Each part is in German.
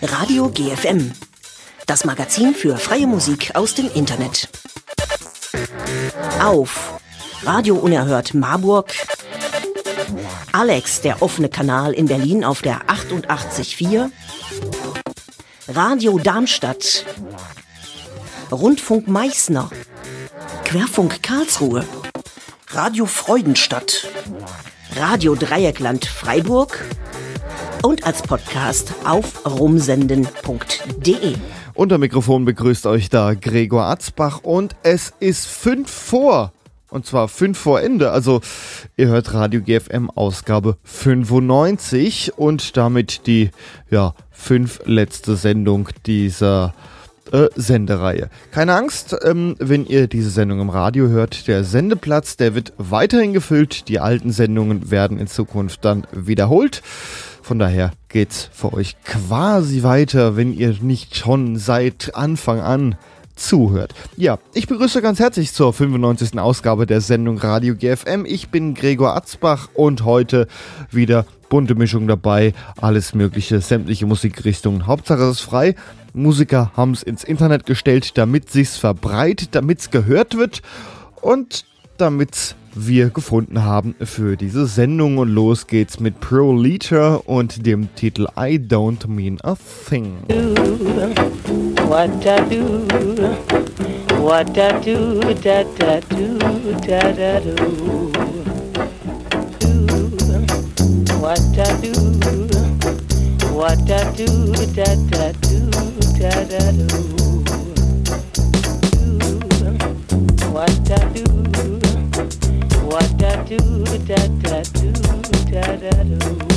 Radio GFM. Das Magazin für freie Musik aus dem Internet. Auf Radio Unerhört Marburg. Alex, der offene Kanal in Berlin auf der 88.4. Radio Darmstadt. Rundfunk Meißner. Querfunk Karlsruhe. Radio Freudenstadt. Radio Dreieckland Freiburg und als Podcast auf rumsenden.de. Unter Mikrofon begrüßt euch da Gregor Atzbach und es ist fünf vor. Und zwar fünf vor Ende. Also ihr hört Radio GFM Ausgabe 95 und damit die ja, fünf letzte Sendung dieser äh, Sendereihe. Keine Angst, ähm, wenn ihr diese Sendung im Radio hört, der Sendeplatz, der wird weiterhin gefüllt. Die alten Sendungen werden in Zukunft dann wiederholt. Von daher geht's für euch quasi weiter, wenn ihr nicht schon seit Anfang an zuhört. Ja, ich begrüße ganz herzlich zur 95. Ausgabe der Sendung Radio GFM. Ich bin Gregor Atzbach und heute wieder bunte Mischung dabei, alles mögliche, sämtliche Musikrichtungen. Hauptsache es ist frei. Musiker haben es ins Internet gestellt, damit sich's verbreitet, damit es gehört wird und damit wir gefunden haben für diese Sendung. Und los geht's mit Pro Liter und dem Titel I Don't Mean a Thing. What I do, what I do, da da do, da da do. What I do, what I do, da da do, da da do. Do, da da do, da da do.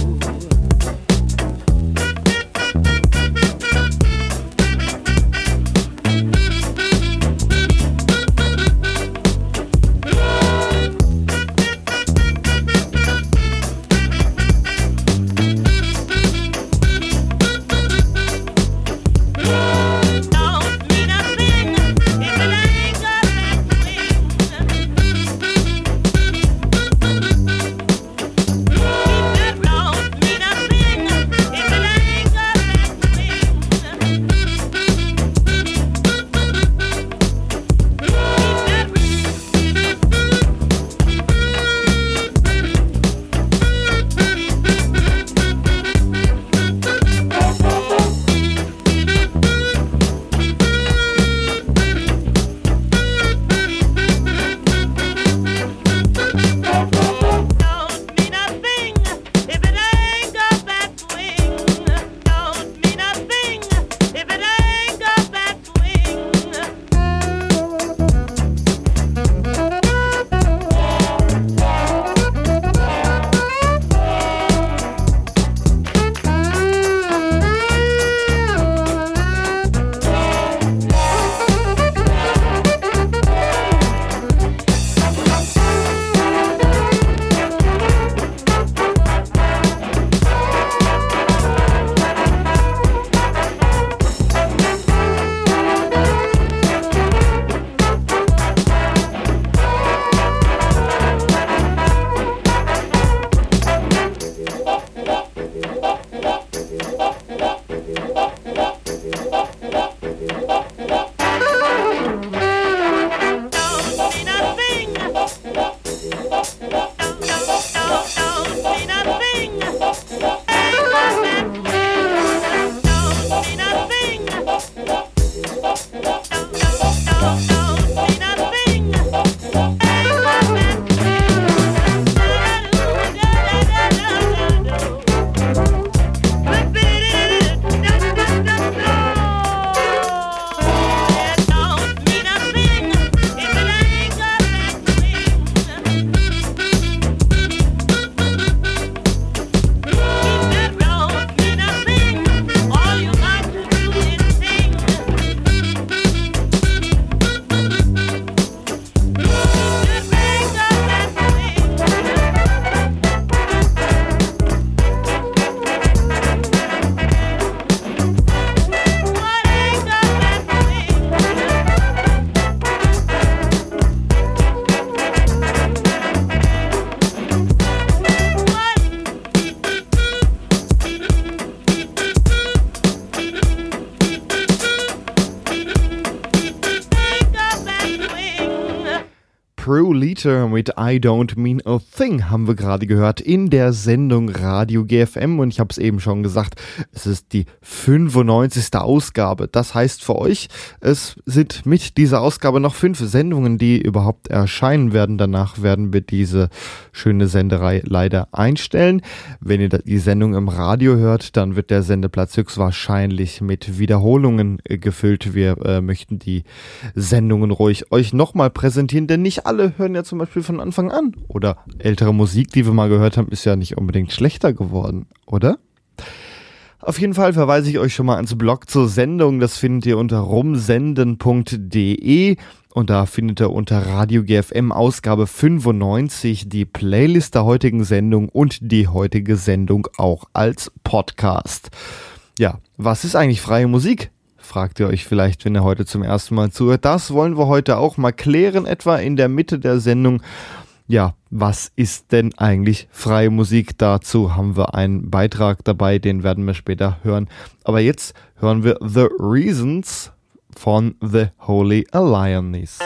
Mit I Don't Mean a Thing haben wir gerade gehört in der Sendung Radio GFM und ich habe es eben schon gesagt, es ist die 95. Ausgabe. Das heißt für euch, es sind mit dieser Ausgabe noch fünf Sendungen, die überhaupt erscheinen werden. Danach werden wir diese schöne Senderei leider einstellen. Wenn ihr die Sendung im Radio hört, dann wird der Sendeplatz höchstwahrscheinlich mit Wiederholungen äh, gefüllt. Wir äh, möchten die Sendungen ruhig euch nochmal präsentieren, denn nicht alle hören ja zum Beispiel von Anfang an. Oder ältere Musik, die wir mal gehört haben, ist ja nicht unbedingt schlechter geworden, oder? Auf jeden Fall verweise ich euch schon mal ans Blog zur Sendung. Das findet ihr unter rumsenden.de und da findet ihr unter Radio GFM Ausgabe 95 die Playlist der heutigen Sendung und die heutige Sendung auch als Podcast. Ja, was ist eigentlich freie Musik? fragt ihr euch vielleicht, wenn ihr heute zum ersten Mal zuhört. Das wollen wir heute auch mal klären, etwa in der Mitte der Sendung. Ja, was ist denn eigentlich freie Musik? Dazu haben wir einen Beitrag dabei, den werden wir später hören. Aber jetzt hören wir The Reasons von The Holy Alliance.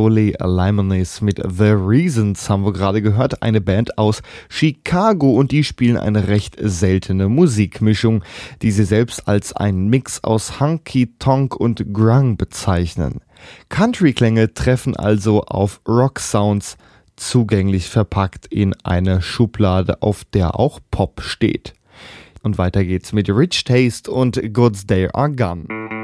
Holy Limoners mit The Reasons haben wir gerade gehört. Eine Band aus Chicago und die spielen eine recht seltene Musikmischung, die sie selbst als einen Mix aus Hunky Tonk und Grung bezeichnen. Country-Klänge treffen also auf Rock-Sounds, zugänglich verpackt in eine Schublade, auf der auch Pop steht. Und weiter geht's mit Rich Taste und Goods They Are Gone.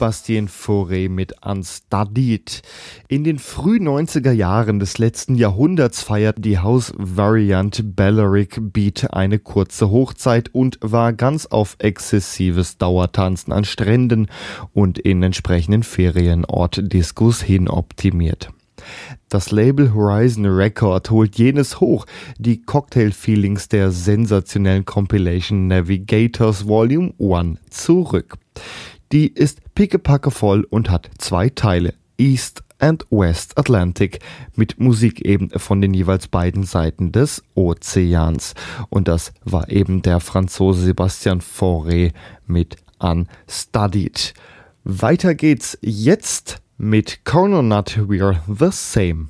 Sebastian Fauré mit Unstudied. In den frühen 90er Jahren des letzten Jahrhunderts feiert die House-Variante Balearic Beat eine kurze Hochzeit und war ganz auf exzessives Dauertanzen an Stränden und in entsprechenden Ferienort-Diskos hin optimiert. Das Label Horizon Record holt jenes hoch, die Cocktail-Feelings der sensationellen Compilation Navigators Volume 1 zurück. Die ist pickepacke voll und hat zwei Teile, East and West Atlantic, mit Musik eben von den jeweils beiden Seiten des Ozeans. Und das war eben der Franzose Sebastian Fauré mit Unstudied. Weiter geht's jetzt mit Corner Nut We're the Same.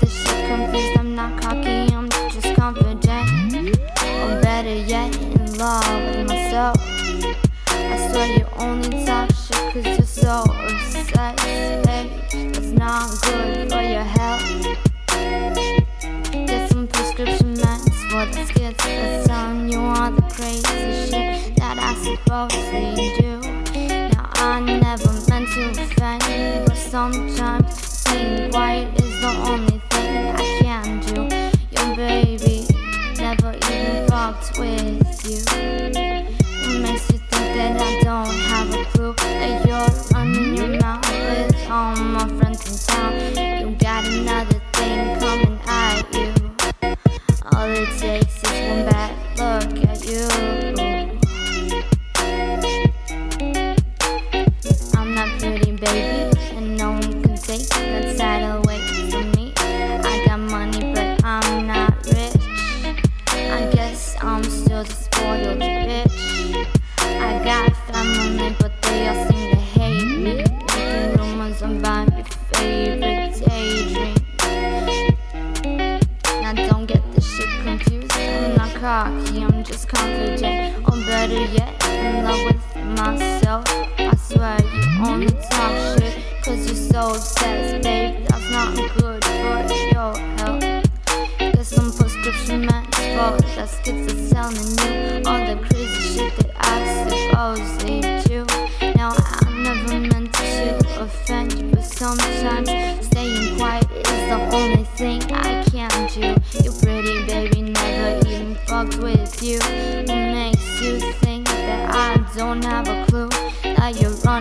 this shit confused, I'm not cocky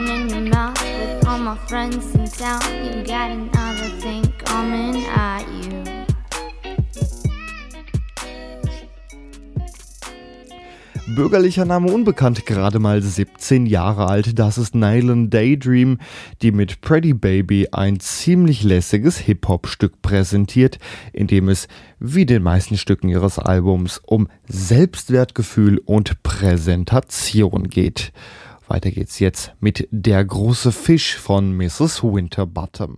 in and out with all my friends in town. You got another thing coming at you. Bürgerlicher Name unbekannt, gerade mal 17 Jahre alt. Das ist Nylon Daydream, die mit Pretty Baby ein ziemlich lässiges Hip-Hop-Stück präsentiert, in dem es, wie den meisten Stücken ihres Albums, um Selbstwertgefühl und Präsentation geht. Weiter geht's jetzt mit Der große Fisch von Mrs. Winterbottom.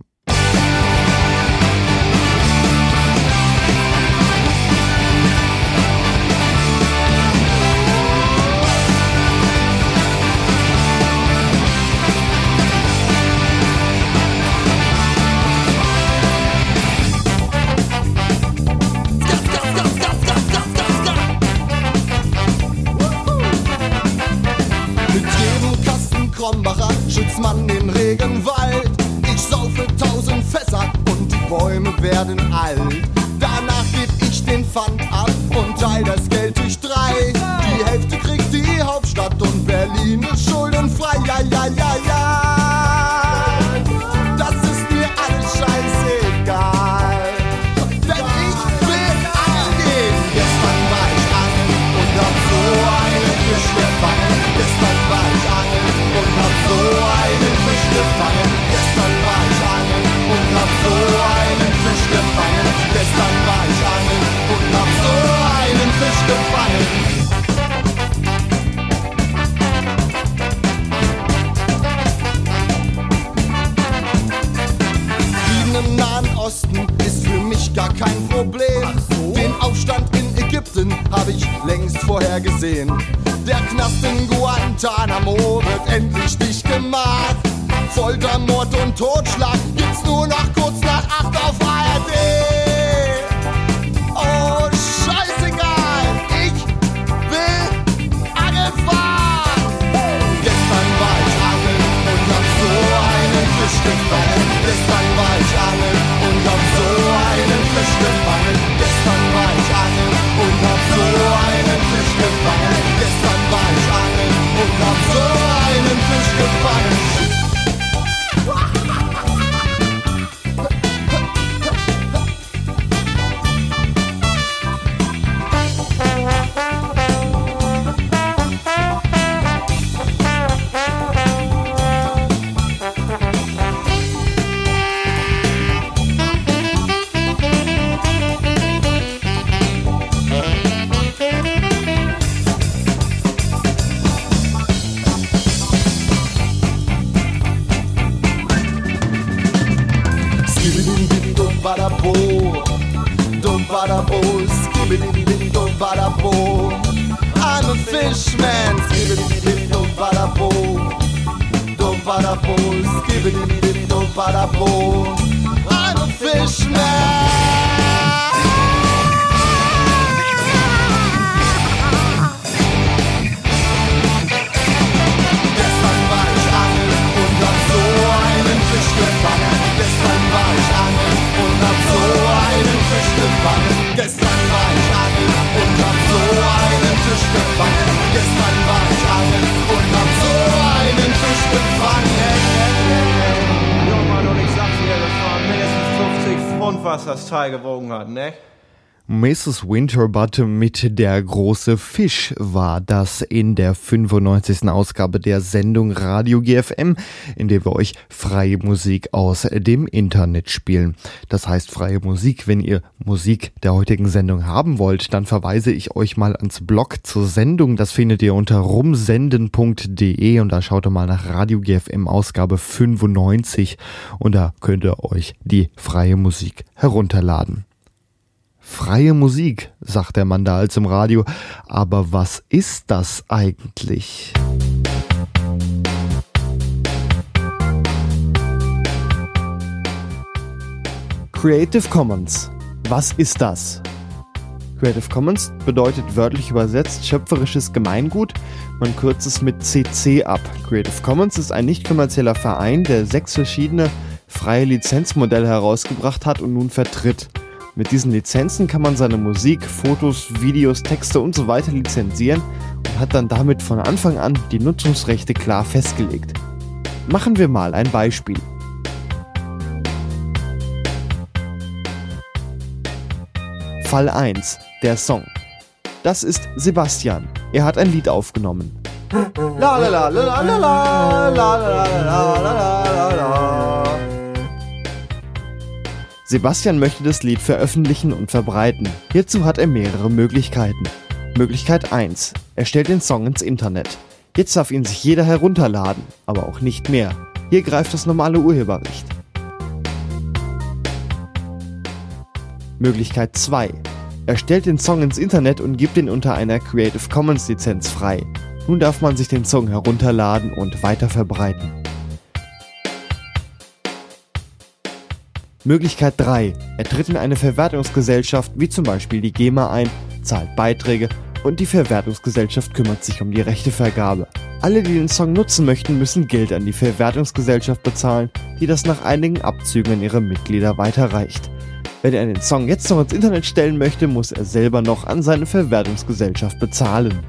Bäume werden alt. Osten ist für mich gar kein Problem. So. Den Aufstand in Ägypten habe ich längst vorhergesehen. Der Knast in Guantanamo wird endlich dicht gemacht. Folter, Mord und Totschlag gibt's nur noch kurz nach acht auf ARD. Oh, scheißegal, ich will angeln Gestern war ich angeln und hab so einen Fisch gefangen. Gestern Fisch gefangen. Gestern war ich angeln und hab so einen Fisch gefangen. Gestern war ich angeln und hab so einen Fisch gefangen. was das Teil gewogen hat, ne? Mrs. Winterbottom mit der große Fisch war das in der 95. Ausgabe der Sendung Radio GFM, in der wir euch freie Musik aus dem Internet spielen. Das heißt freie Musik. Wenn ihr Musik der heutigen Sendung haben wollt, dann verweise ich euch mal ans Blog zur Sendung. Das findet ihr unter rumsenden.de und da schaut ihr mal nach Radio GFM Ausgabe 95 und da könnt ihr euch die freie Musik herunterladen. Freie Musik, sagt der Mann da als im Radio. Aber was ist das eigentlich? Creative Commons. Was ist das? Creative Commons bedeutet wörtlich übersetzt schöpferisches Gemeingut. Man kürzt es mit CC ab. Creative Commons ist ein nicht kommerzieller Verein, der sechs verschiedene freie Lizenzmodelle herausgebracht hat und nun vertritt. Mit diesen Lizenzen kann man seine Musik, Fotos, Videos, Texte und so weiter lizenzieren und hat dann damit von Anfang an die Nutzungsrechte klar festgelegt. Machen wir mal ein Beispiel. Fall 1. Der Song. Das ist Sebastian. Er hat ein Lied aufgenommen. La la la la la la la la la la la la la Sebastian möchte das Lied veröffentlichen und verbreiten. Hierzu hat er mehrere Möglichkeiten. Möglichkeit 1. Er stellt den Song ins Internet. Jetzt darf ihn sich jeder herunterladen, aber auch nicht mehr. Hier greift das normale Urheberrecht. Möglichkeit 2. Er stellt den Song ins Internet und gibt ihn unter einer Creative Commons Lizenz frei. Nun darf man sich den Song herunterladen und weiter verbreiten. Möglichkeit 3. Er tritt in eine Verwertungsgesellschaft wie zum Beispiel die GEMA ein, zahlt Beiträge und die Verwertungsgesellschaft kümmert sich um die Rechtevergabe. Alle, die den Song nutzen möchten, müssen Geld an die Verwertungsgesellschaft bezahlen, die das nach einigen Abzügen an ihre Mitglieder weiterreicht. Wenn er den Song jetzt noch ins Internet stellen möchte, muss er selber noch an seine Verwertungsgesellschaft bezahlen.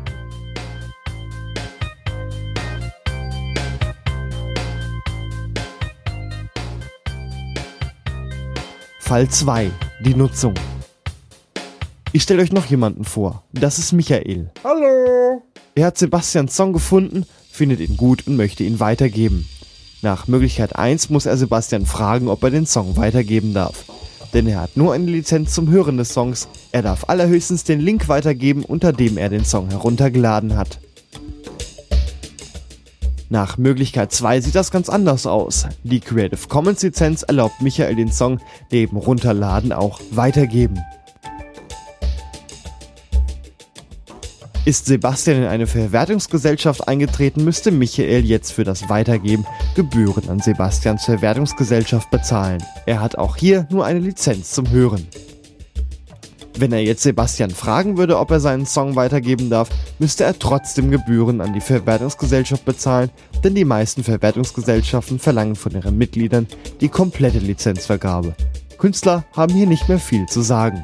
Fall 2. Die Nutzung. Ich stelle euch noch jemanden vor. Das ist Michael. Hallo! Er hat Sebastians Song gefunden, findet ihn gut und möchte ihn weitergeben. Nach Möglichkeit 1 muss er Sebastian fragen, ob er den Song weitergeben darf. Denn er hat nur eine Lizenz zum Hören des Songs. Er darf allerhöchstens den Link weitergeben, unter dem er den Song heruntergeladen hat. Nach Möglichkeit 2 sieht das ganz anders aus. Die Creative Commons Lizenz erlaubt Michael den Song neben Runterladen auch weitergeben. Ist Sebastian in eine Verwertungsgesellschaft eingetreten, müsste Michael jetzt für das Weitergeben Gebühren an Sebastians Verwertungsgesellschaft bezahlen. Er hat auch hier nur eine Lizenz zum Hören. Wenn er jetzt Sebastian fragen würde, ob er seinen Song weitergeben darf, müsste er trotzdem Gebühren an die Verwertungsgesellschaft bezahlen, denn die meisten Verwertungsgesellschaften verlangen von ihren Mitgliedern die komplette Lizenzvergabe. Künstler haben hier nicht mehr viel zu sagen.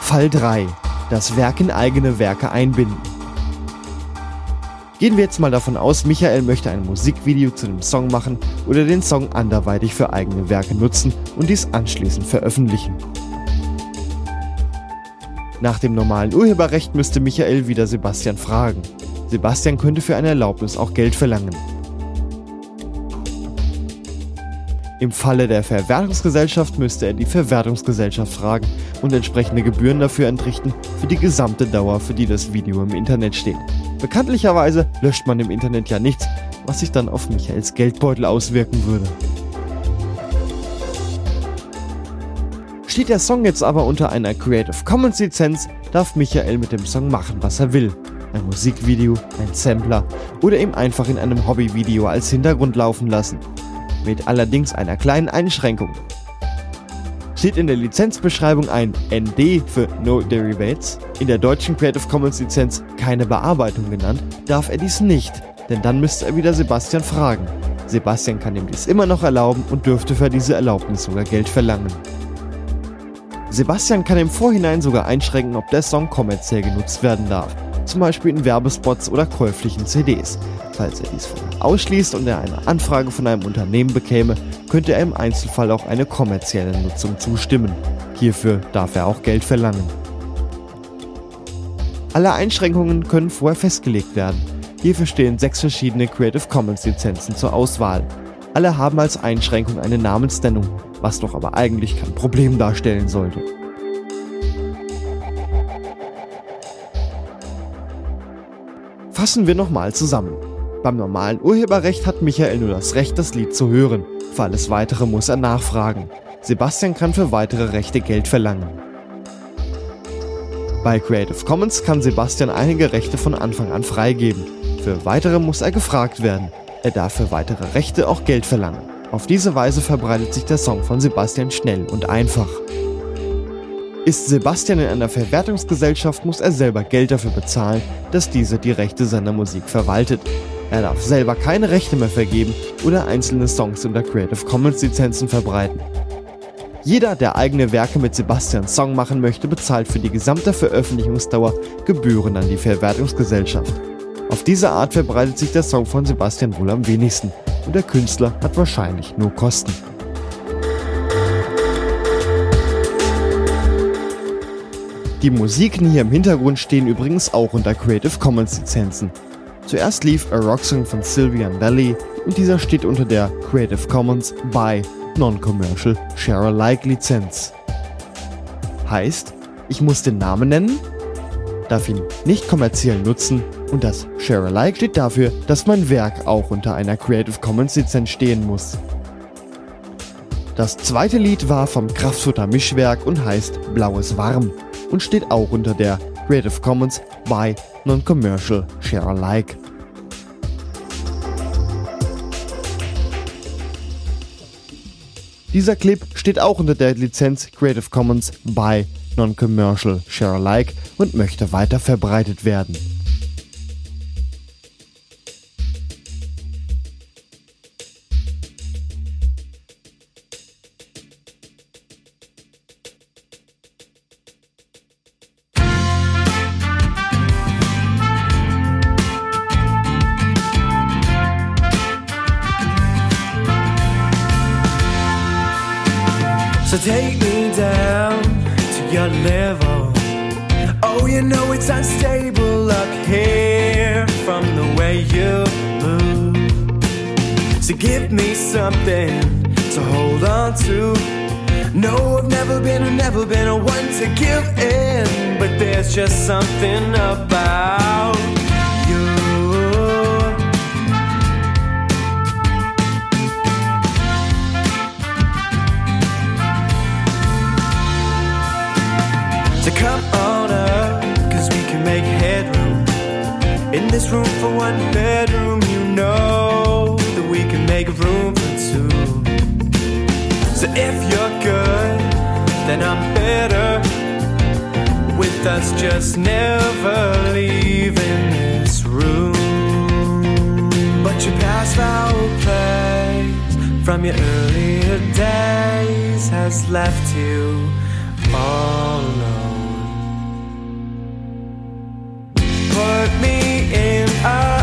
Fall 3. Das Werk in eigene Werke einbinden. Gehen wir jetzt mal davon aus, Michael möchte ein Musikvideo zu dem Song machen oder den Song anderweitig für eigene Werke nutzen und dies anschließend veröffentlichen. Nach dem normalen Urheberrecht müsste Michael wieder Sebastian fragen. Sebastian könnte für eine Erlaubnis auch Geld verlangen. Im Falle der Verwertungsgesellschaft müsste er die Verwertungsgesellschaft fragen und entsprechende Gebühren dafür entrichten für die gesamte Dauer, für die das Video im Internet steht. Bekanntlicherweise löscht man im Internet ja nichts, was sich dann auf Michaels Geldbeutel auswirken würde. Steht der Song jetzt aber unter einer Creative Commons Lizenz, darf Michael mit dem Song machen, was er will. ein Musikvideo, ein Sampler oder eben einfach in einem Hobbyvideo als Hintergrund laufen lassen. Mit allerdings einer kleinen Einschränkung. Steht in der Lizenzbeschreibung ein ND für No Derivates, in der deutschen Creative Commons Lizenz keine Bearbeitung genannt, darf er dies nicht, denn dann müsste er wieder Sebastian fragen. Sebastian kann ihm dies immer noch erlauben und dürfte für diese Erlaubnis sogar Geld verlangen. Sebastian kann im Vorhinein sogar einschränken, ob der Song kommerziell genutzt werden darf, zum Beispiel in Werbespots oder käuflichen CDs. Falls er dies vorher ausschließt und er eine Anfrage von einem Unternehmen bekäme, könnte er im Einzelfall auch eine kommerzielle Nutzung zustimmen. Hierfür darf er auch Geld verlangen. Alle Einschränkungen können vorher festgelegt werden. Hierfür stehen sechs verschiedene Creative Commons Lizenzen zur Auswahl. Alle haben als Einschränkung eine Namensnennung, was doch aber eigentlich kein Problem darstellen sollte. Fassen wir nochmal zusammen. Beim normalen Urheberrecht hat Michael nur das Recht, das Lied zu hören. Für alles weitere muss er nachfragen. Sebastian kann für weitere Rechte Geld verlangen. Bei Creative Commons kann Sebastian einige Rechte von Anfang an freigeben. Für weitere muss er gefragt werden. Er darf für weitere Rechte auch Geld verlangen. Auf diese Weise verbreitet sich der Song von Sebastian schnell und einfach. Ist Sebastian in einer Verwertungsgesellschaft, muss er selber Geld dafür bezahlen, dass diese die Rechte seiner Musik verwaltet. Er darf selber keine Rechte mehr vergeben oder einzelne Songs unter Creative Commons Lizenzen verbreiten. Jeder, der eigene Werke mit Sebastians Song machen möchte, bezahlt für die gesamte Veröffentlichungsdauer Gebühren an die Verwertungsgesellschaft. Auf diese Art verbreitet sich der Song von Sebastian wohl am wenigsten und der Künstler hat wahrscheinlich nur Kosten. Die Musiken hier im Hintergrund stehen übrigens auch unter Creative Commons Lizenzen. Zuerst lief A Rock Song von Sylvian Valley und dieser steht unter der Creative Commons by Non-Commercial Share Alike Lizenz. Heißt, ich muss den Namen nennen, darf ihn nicht kommerziell nutzen und das Share Alike steht dafür, dass mein Werk auch unter einer Creative Commons Lizenz stehen muss. Das zweite Lied war vom Kraftfutter Mischwerk und heißt Blaues Warm und steht auch unter der Creative Commons by Non-Commercial Share Alike. Dieser Clip steht auch unter der Lizenz Creative Commons by Non-Commercial Share Alike und möchte weiter verbreitet werden. So take me down your level. Oh, you know it's unstable up here from the way you move. So give me something to hold on to. No, I've never been, never been a one to give in, but there's just something about come on up, cause we can make headroom. In this room for one bedroom, you know that we can make room for two. So if you're good, then I'm better. With us just never leaving this room. But your past foul play from your earlier days has left you all alone. Me in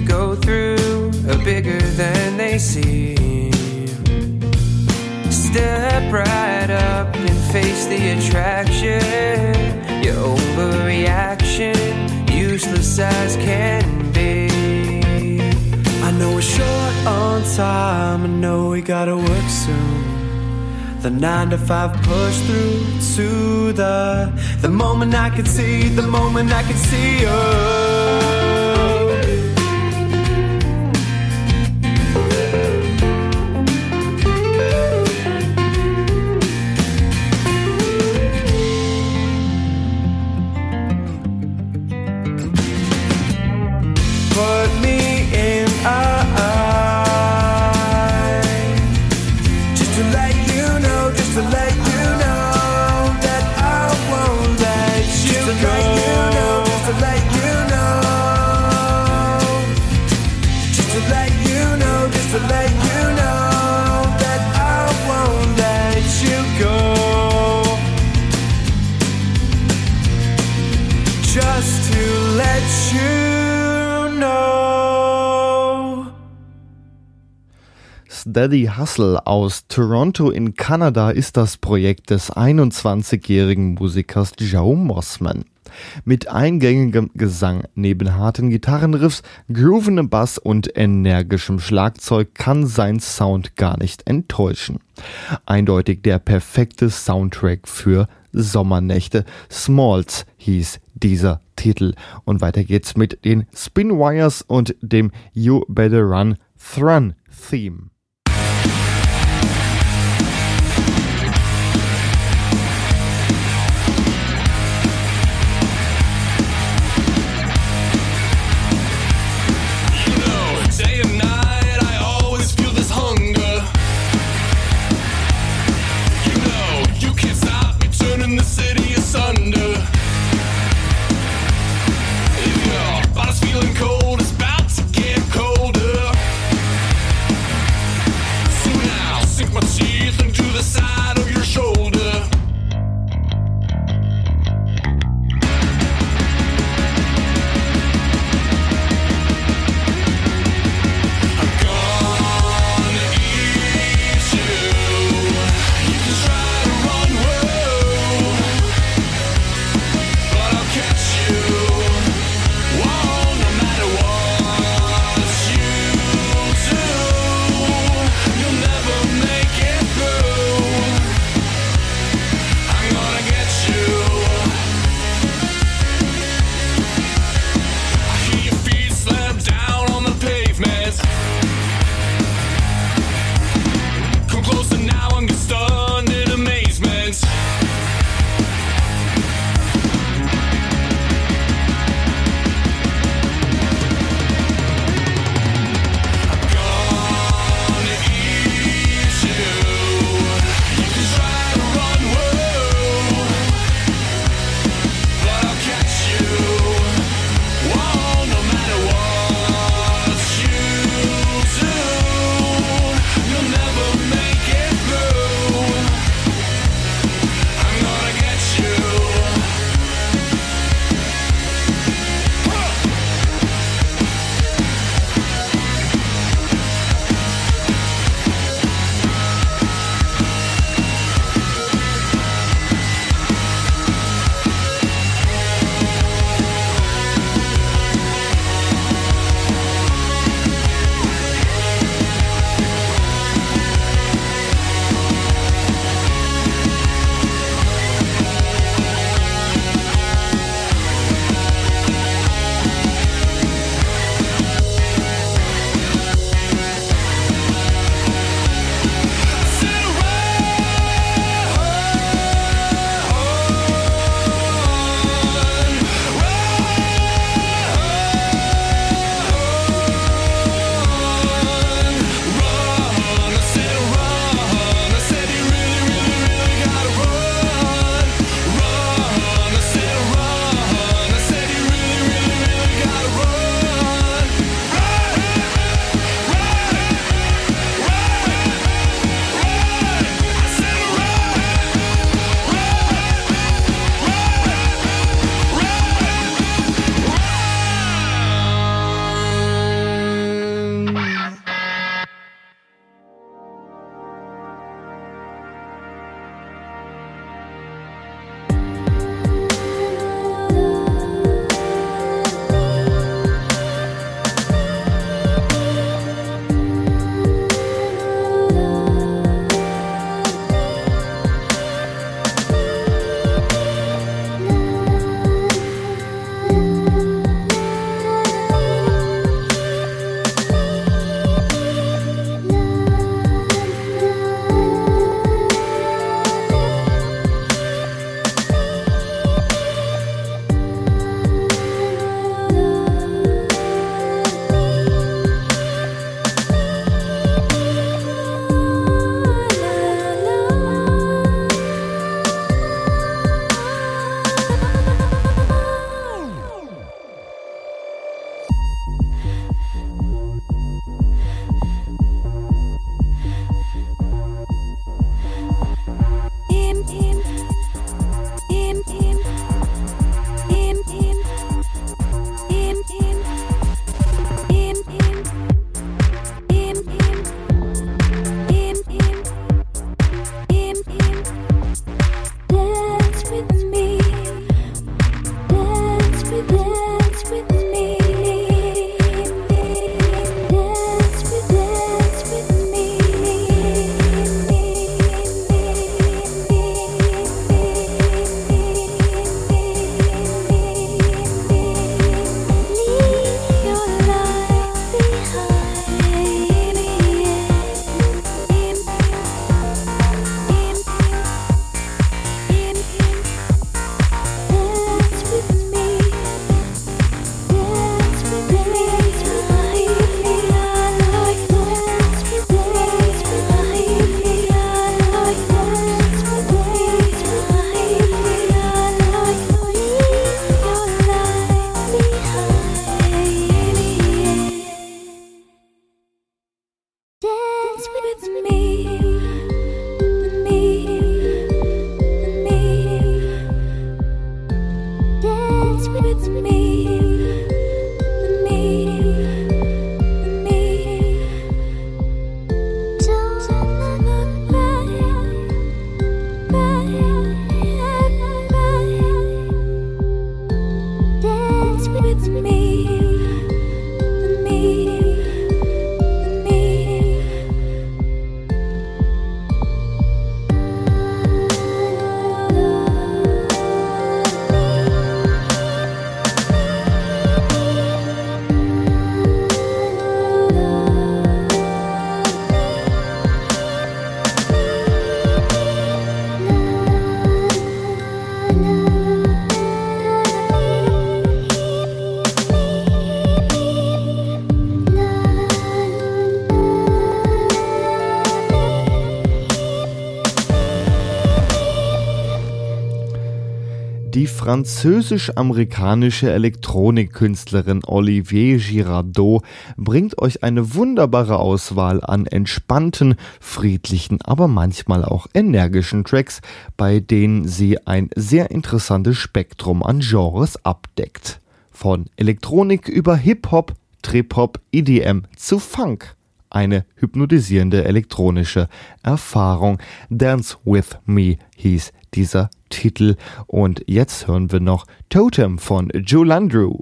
we go through are bigger than they seem. Step right up and face the attraction, your overreaction, useless as can be. I know we're short on time, I know we gotta work soon. The nine to five push through to the the moment I could see, the moment I could see you. Steady Hustle aus Toronto in Kanada ist das Projekt des 21-jährigen Musikers Joe Mossman. Mit eingängigem Gesang neben harten Gitarrenriffs, groovendem Bass und energischem Schlagzeug kann sein Sound gar nicht enttäuschen. Eindeutig der perfekte Soundtrack für Sommernächte. Smalls hieß dieser Titel. Und weiter geht's mit den Spinwires und dem You Better Run Thrun Theme. Französisch-amerikanische Elektronikkünstlerin Olivier Girardot bringt euch eine wunderbare Auswahl an entspannten, friedlichen, aber manchmal auch energischen Tracks, bei denen sie ein sehr interessantes Spektrum an Genres abdeckt. Von Elektronik über Hip-Hop, Trip-Hop, EDM zu Funk. Eine hypnotisierende elektronische Erfahrung. Dance with Me hieß dieser Titel. Und jetzt hören wir noch Totem von Joe Landrew.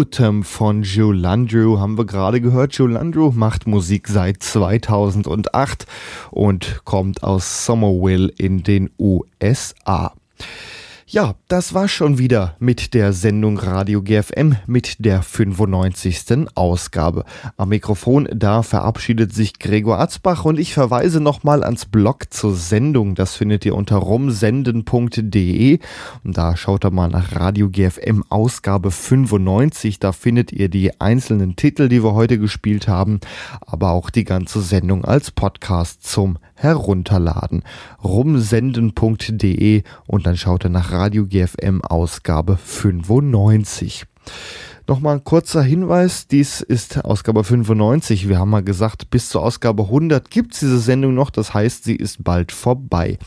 Totem von Joe Landrew haben wir gerade gehört. Joe Landrew macht Musik seit 2008 und kommt aus Somerville in den USA. Ja, das war schon wieder mit der Sendung Radio GFM mit der 95. Ausgabe. Am Mikrofon da verabschiedet sich Gregor Atzbach und ich verweise nochmal ans Blog zur Sendung. Das findet ihr unter rumsenden.de und da schaut ihr mal nach Radio GFM Ausgabe 95. Da findet ihr die einzelnen Titel, die wir heute gespielt haben, aber auch die ganze Sendung als Podcast zum herunterladen. rumsenden.de und dann schaut ihr nach Radio GFM Ausgabe 95. Nochmal ein kurzer Hinweis, dies ist Ausgabe 95. Wir haben mal gesagt, bis zur Ausgabe 100 gibt es diese Sendung noch, das heißt, sie ist bald vorbei.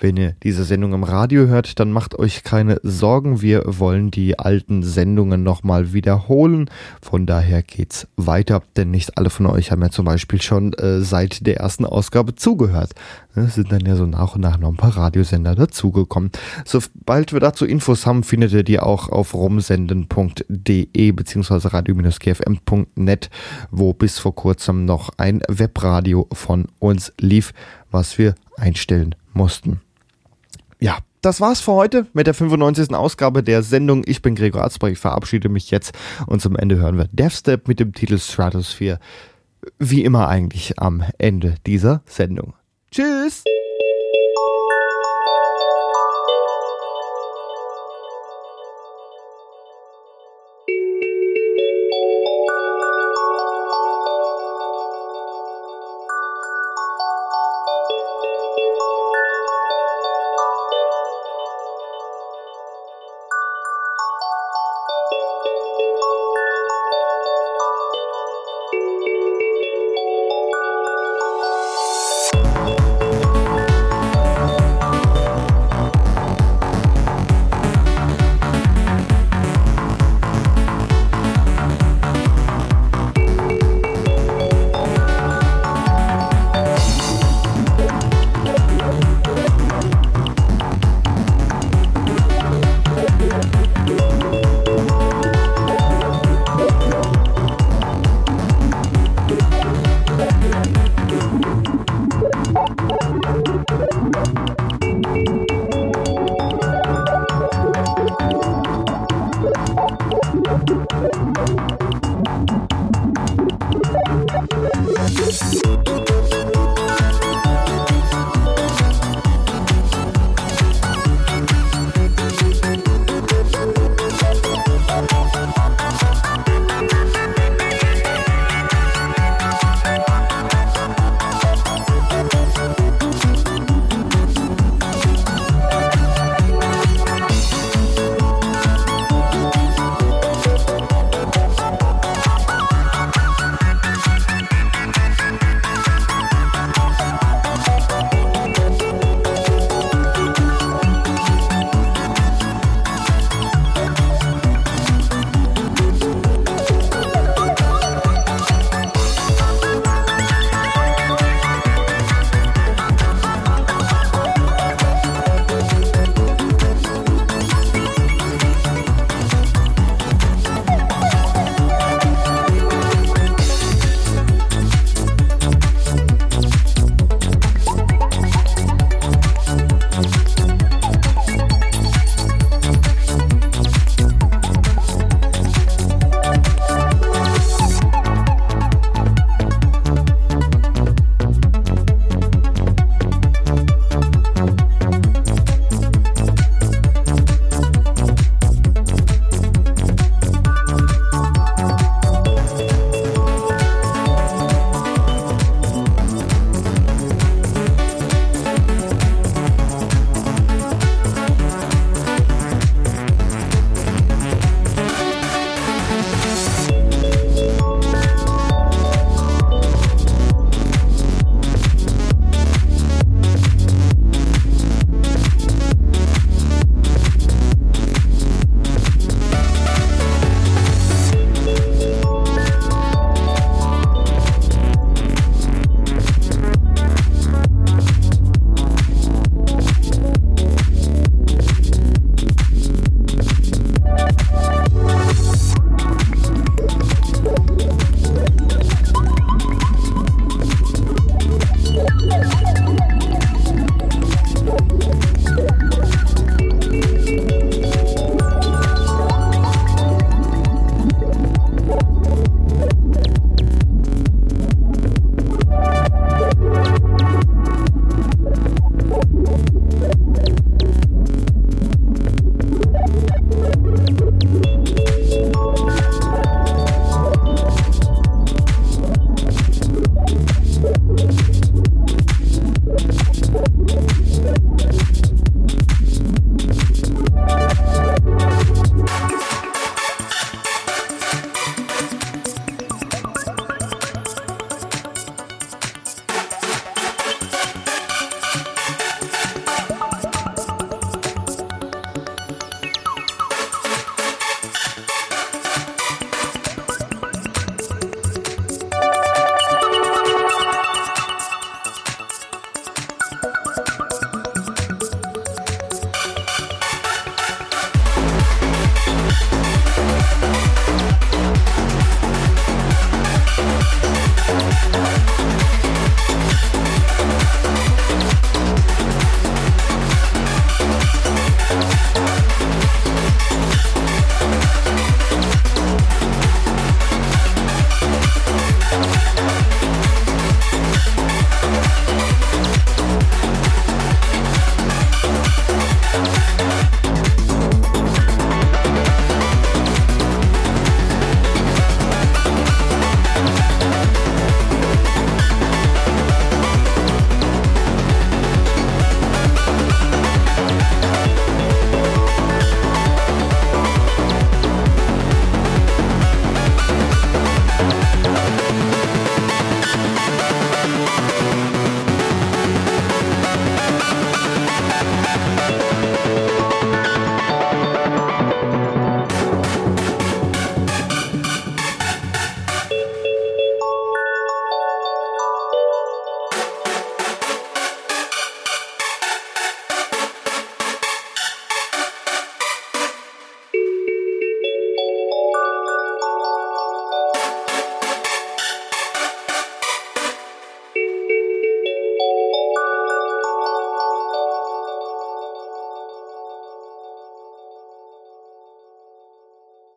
Wenn ihr diese Sendung im Radio hört, dann macht euch keine Sorgen, wir wollen die alten Sendungen nochmal wiederholen. Von daher geht's weiter, denn nicht alle von euch haben ja zum Beispiel schon äh, seit der ersten Ausgabe zugehört. Es sind dann ja so nach und nach noch ein paar Radiosender dazugekommen. Sobald wir dazu Infos haben, findet ihr die auch auf rumsenden.de bzw. radio-gfm.net, wo bis vor kurzem noch ein Webradio von uns lief, was wir einstellen mussten. Ja, das war's für heute mit der 95. Ausgabe der Sendung. Ich bin Gregor Arzbach, ich verabschiede mich jetzt und zum Ende hören wir Deathstep mit dem Titel Stratosphere. Wie immer eigentlich am Ende dieser Sendung. Tschüss!